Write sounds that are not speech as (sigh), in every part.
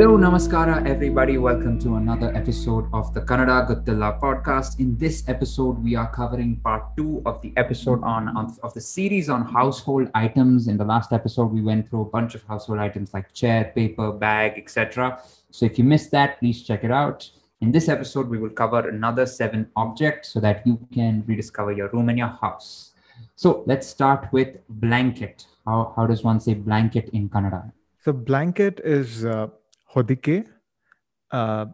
Hello, Namaskara, everybody. Welcome to another episode of the Kannada Gottilla podcast. In this episode, we are covering part two of the episode on, on of the series on household items. In the last episode, we went through a bunch of household items like chair, paper, bag, etc. So if you missed that, please check it out. In this episode, we will cover another seven objects so that you can rediscover your room and your house. So let's start with blanket. How, how does one say blanket in Kannada? So blanket is uh, hodike. Uh,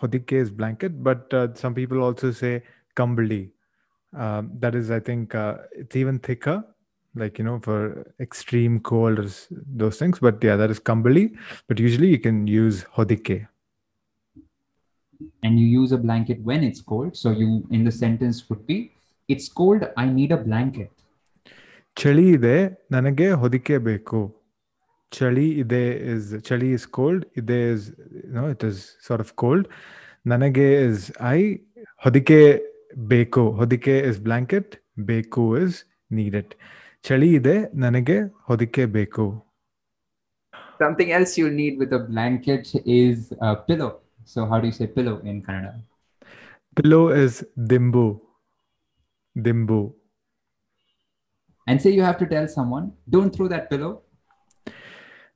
hodike is blanket, but uh, some people also say kambali. Um, that is, I think, uh, it's even thicker, like you know, for extreme cold or s- those things. But yeah, that is kambali. But usually you can use hodike. and you use a blanket when it's cold. So you in the sentence would be, "It's cold. I need a blanket." ಚಳಿ ಇದೆ ನನಗೆ ಹೊದಿಕೆ ಬೇಕು chali ide is is cold ide is you know it is sort of cold. Nanage is i hodike beko hodike is blanket beko is needed. Chali ide nanage hodike beko. Something else you'll need with a blanket is a pillow. So how do you say pillow in Kannada? pillow is dimbu. Dimbu. And say you have to tell someone don't throw that pillow.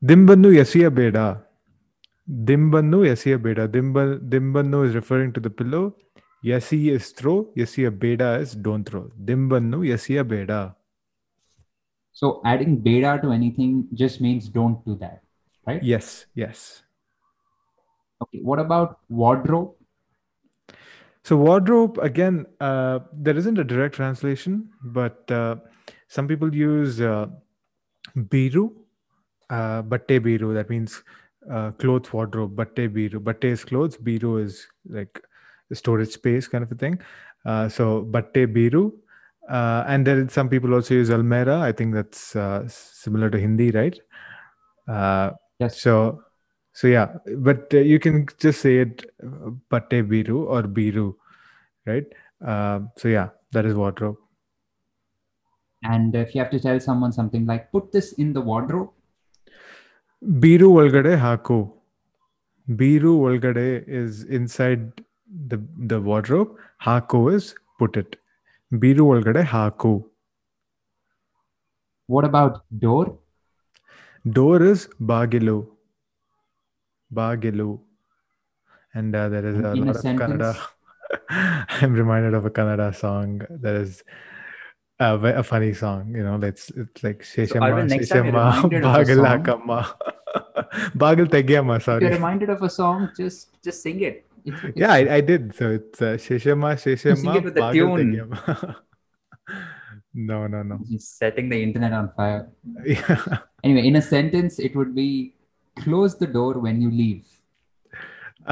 ದಿಂಬನ್ನು ಎಸೆಯಬೇಡ ದಿಂಬನ್ನು ಎಸೆಯಬೇಡ ದಿಂಬ ದಿಂಬನ್ನು is referring to the pillow ಎಸಿ is throw ಎಸೆಯಬೇಡ is don't throw ದಿಂಬನ್ನು ಎಸೆಯಬೇಡ So adding beda to anything just means don't do that, right? S yes Okay. What about wardrobe? So wardrobe again, uh, there isn't a direct translation, but uh, some people use uh, biru, uh, batte biru. That means uh, clothes wardrobe. Batte biru. Batte is clothes. Biru is like storage space kind of a thing. Uh, so batte biru. Uh, and then some people also use almera. I think that's uh, similar to Hindi, right? Uh, Yes. so so yeah but uh, you can just say it patte biru or biru right uh, so yeah that is wardrobe And if you have to tell someone something like, "Put this in the wardrobe," Biru Walgade Haku. Biru Walgade is inside the, the wardrobe. Haku is put it. Biru Walgade Haku. What about door? Door is Bagilu. Bagilu. And uh, there is a lot of Kannada. (laughs) I'm reminded of a Kannada song There is a, ve- a funny song you know it's it's like sheshamma Arvind, next time you're sheshamma reminded of a bagil song- hakamma bagil tegiyamma If sorry you're reminded of a song, just just sing it. It's, it's- yeah I, I did so it's uh, sheshamma sheshamma it with the bagil tune. tegiyamma (laughs) no no no It's setting the internet on fire. yeah (laughs) Anyway, in a sentence, it would be close the door when you leave.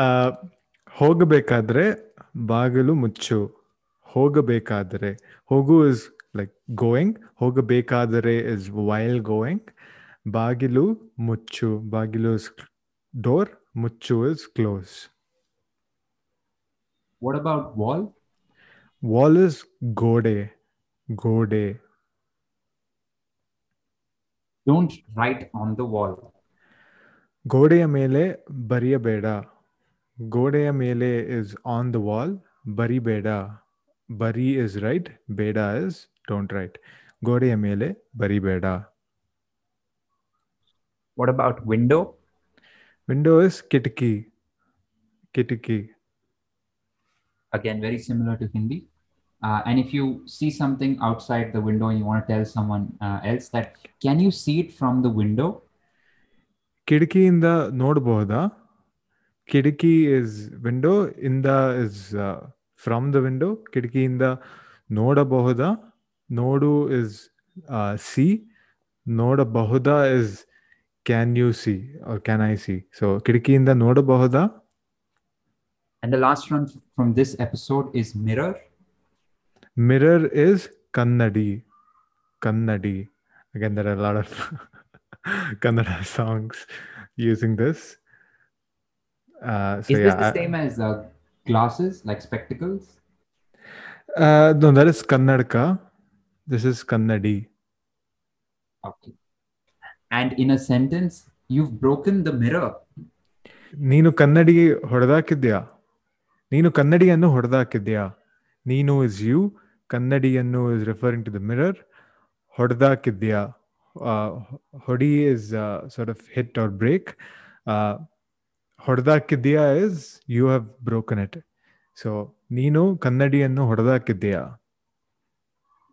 ಆ, ಹೋಗಬೇಕಾದ್ರೆ ಬಾಗಿಲು ಮುಚ್ಚು ಹೋಗಬೇಕಾದರೆ ಹೋಗು is like going ಹೋಗಬೇಕಾದರೆ is while going ಬಾಗಿಲು ಮುಚ್ಚು ಬಾಗಿಲು ಇಸ್ ಡೋರ್ ಮುಚ್ಚು is close What about wall? Wall is ಗೋಡೆ ಗೋಡೆ Don't write on the wall. ಗೋಡೆಯ ಮೇಲೆ ಬರೆಯಬೇಡ ಗೋಡೆಯ ಮೇಲೆ ಇಸ್ ಆನ್ ದ ವಾಲ್ ಬರಿಬೇಡ ಬರಿ ಇಸ್ ರೈಟ್ ಬೇಡ ಇಸ್ ಡೋಂಟ್ ರೈಟ್ ಗೋಡೆಯ ಮೇಲೆ ಬರಿಬೇಡ What about window? Window is ಕಿಟಕಿ ಕಿಟಕಿ Again, very similar to Hindi. Uh, and if you see something outside the window and you want to tell someone uh, else that, can you see it from the window? ಕಿಟಕಿಯಿಂದ ನೋಡಬಹುದಾ ಕಿಟಕಿ is window ಇಂದ is from the window ಕಿಟಕಿಯಿಂದ ನೋಡಬಹುದಾ Nodu is uh, see. Noda Bahuda is can you see or can I see? So kiri in the Noda Bahuda. And the last one from this episode is mirror. Mirror is Kannadi. Kannadi. Again, there are a lot of (laughs) Kannada songs using this. Uh, so is yeah, this the I, same as uh, glasses, like spectacles? Uh, no, that is Kannadka. this is kannadi Okay. And in a sentence, you've broken the mirror. ನೀನು ಕನ್ನಡಿ ಹೊಡೆದಾಕಿದ್ಯಾ ನೀನು ಕನ್ನಡಿಯನ್ನು ಹೊಡೆದಾಕಿದ್ಯಾ ನೀನು is you ಕನ್ನಡಿಯನ್ನು is referring to the mirror ಹೊಡೆದಾಕಿದ್ಯಾ ಹೊಡಿ is sort of hit or break ಹೊಡೆದಾಕಿದ್ಯಾ is you have broken it so ನೀನು ಕನ್ನಡಿಯನ್ನು ಹೊಡೆದಾಕಿದ್ಯಾ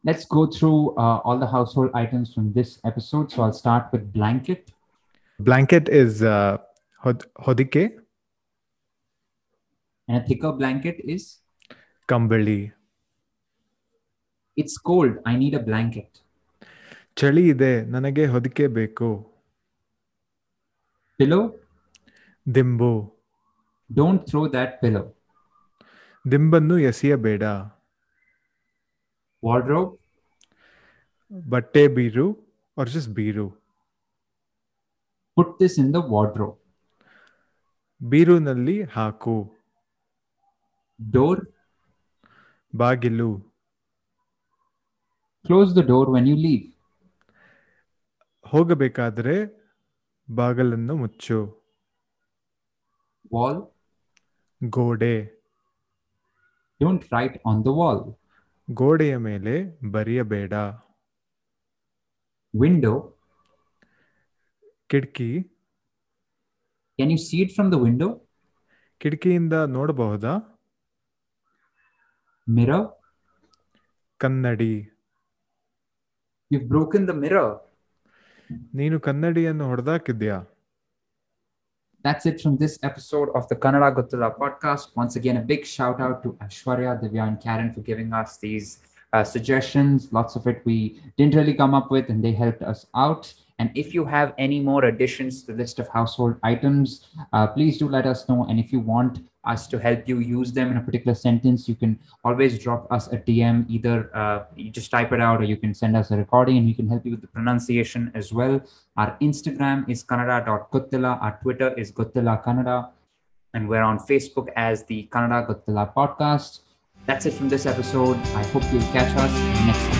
Let's go through uh, all the household items from this episode. So I'll start with blanket. Blanket is ಹೊದಿಕೆ And a thicker blanket is ಕಂಬಳಿ it's cold. I need a blanket. ಚಳಿ ಇದೆ ನನಗೆ ಹೊದಿಕೆ ಬೇಕು Pillow, ದಿಂಬು don't throw that pillow. ದಿಂಬನ್ನು ಎಸೆಯಬೇಡ wardrobe? ಬಟ್ಟೆ ಬೀರು or just biru put this in the wardrobe. ಬೀರುನಲ್ಲಿ ಹಾಕು. ಡೋರ್ ಬಾಗಿಲು. Close the door when you leave ಹೋಗಬೇಕಾದರೆ ಬಾಗಿಲನ್ನು ಮುಚ್ಚು. ವಾಲ್ ಗೋಡೆ. Don't write on the wall ಗೋಡೆಯ ಮೇಲೆ ಬರೆಯಬೇಡ. ವಿಂಡೋ ಕಿಟಕಿ. Can you seat from the window ಕಿಟಕಿಯಿಂದ ನೋಡಬಹುದಾ? ಮಿರ ಕನ್ನಡಿ. ಯು ಬ್ರೋಕನ್ ದ ಮಿರ ನೀನು ಕನ್ನಡಿಯನ್ನು ಹೊಡೆದಾಕಿದ್ಯಾ That's it from this episode of the Kannada Gottilla podcast. Once again, a big shout out to Ashwarya, Divya, and Karen for giving us these uh, suggestions. Lots of it we didn't really come up with, and they helped us out. And if you have any more additions to the list of household items, uh, please do let us know. And if you want us to help you use them in a particular sentence, you can always drop us a DM. Either uh, you just type it out, or you can send us a recording, and we can help you with the pronunciation as well. Our Instagram is kannada.gottilla. Our Twitter is Gottilla Kannada. And we're on Facebook as the Kannada Gottilla Podcast. That's it from this episode. I hope you'll catch us next time.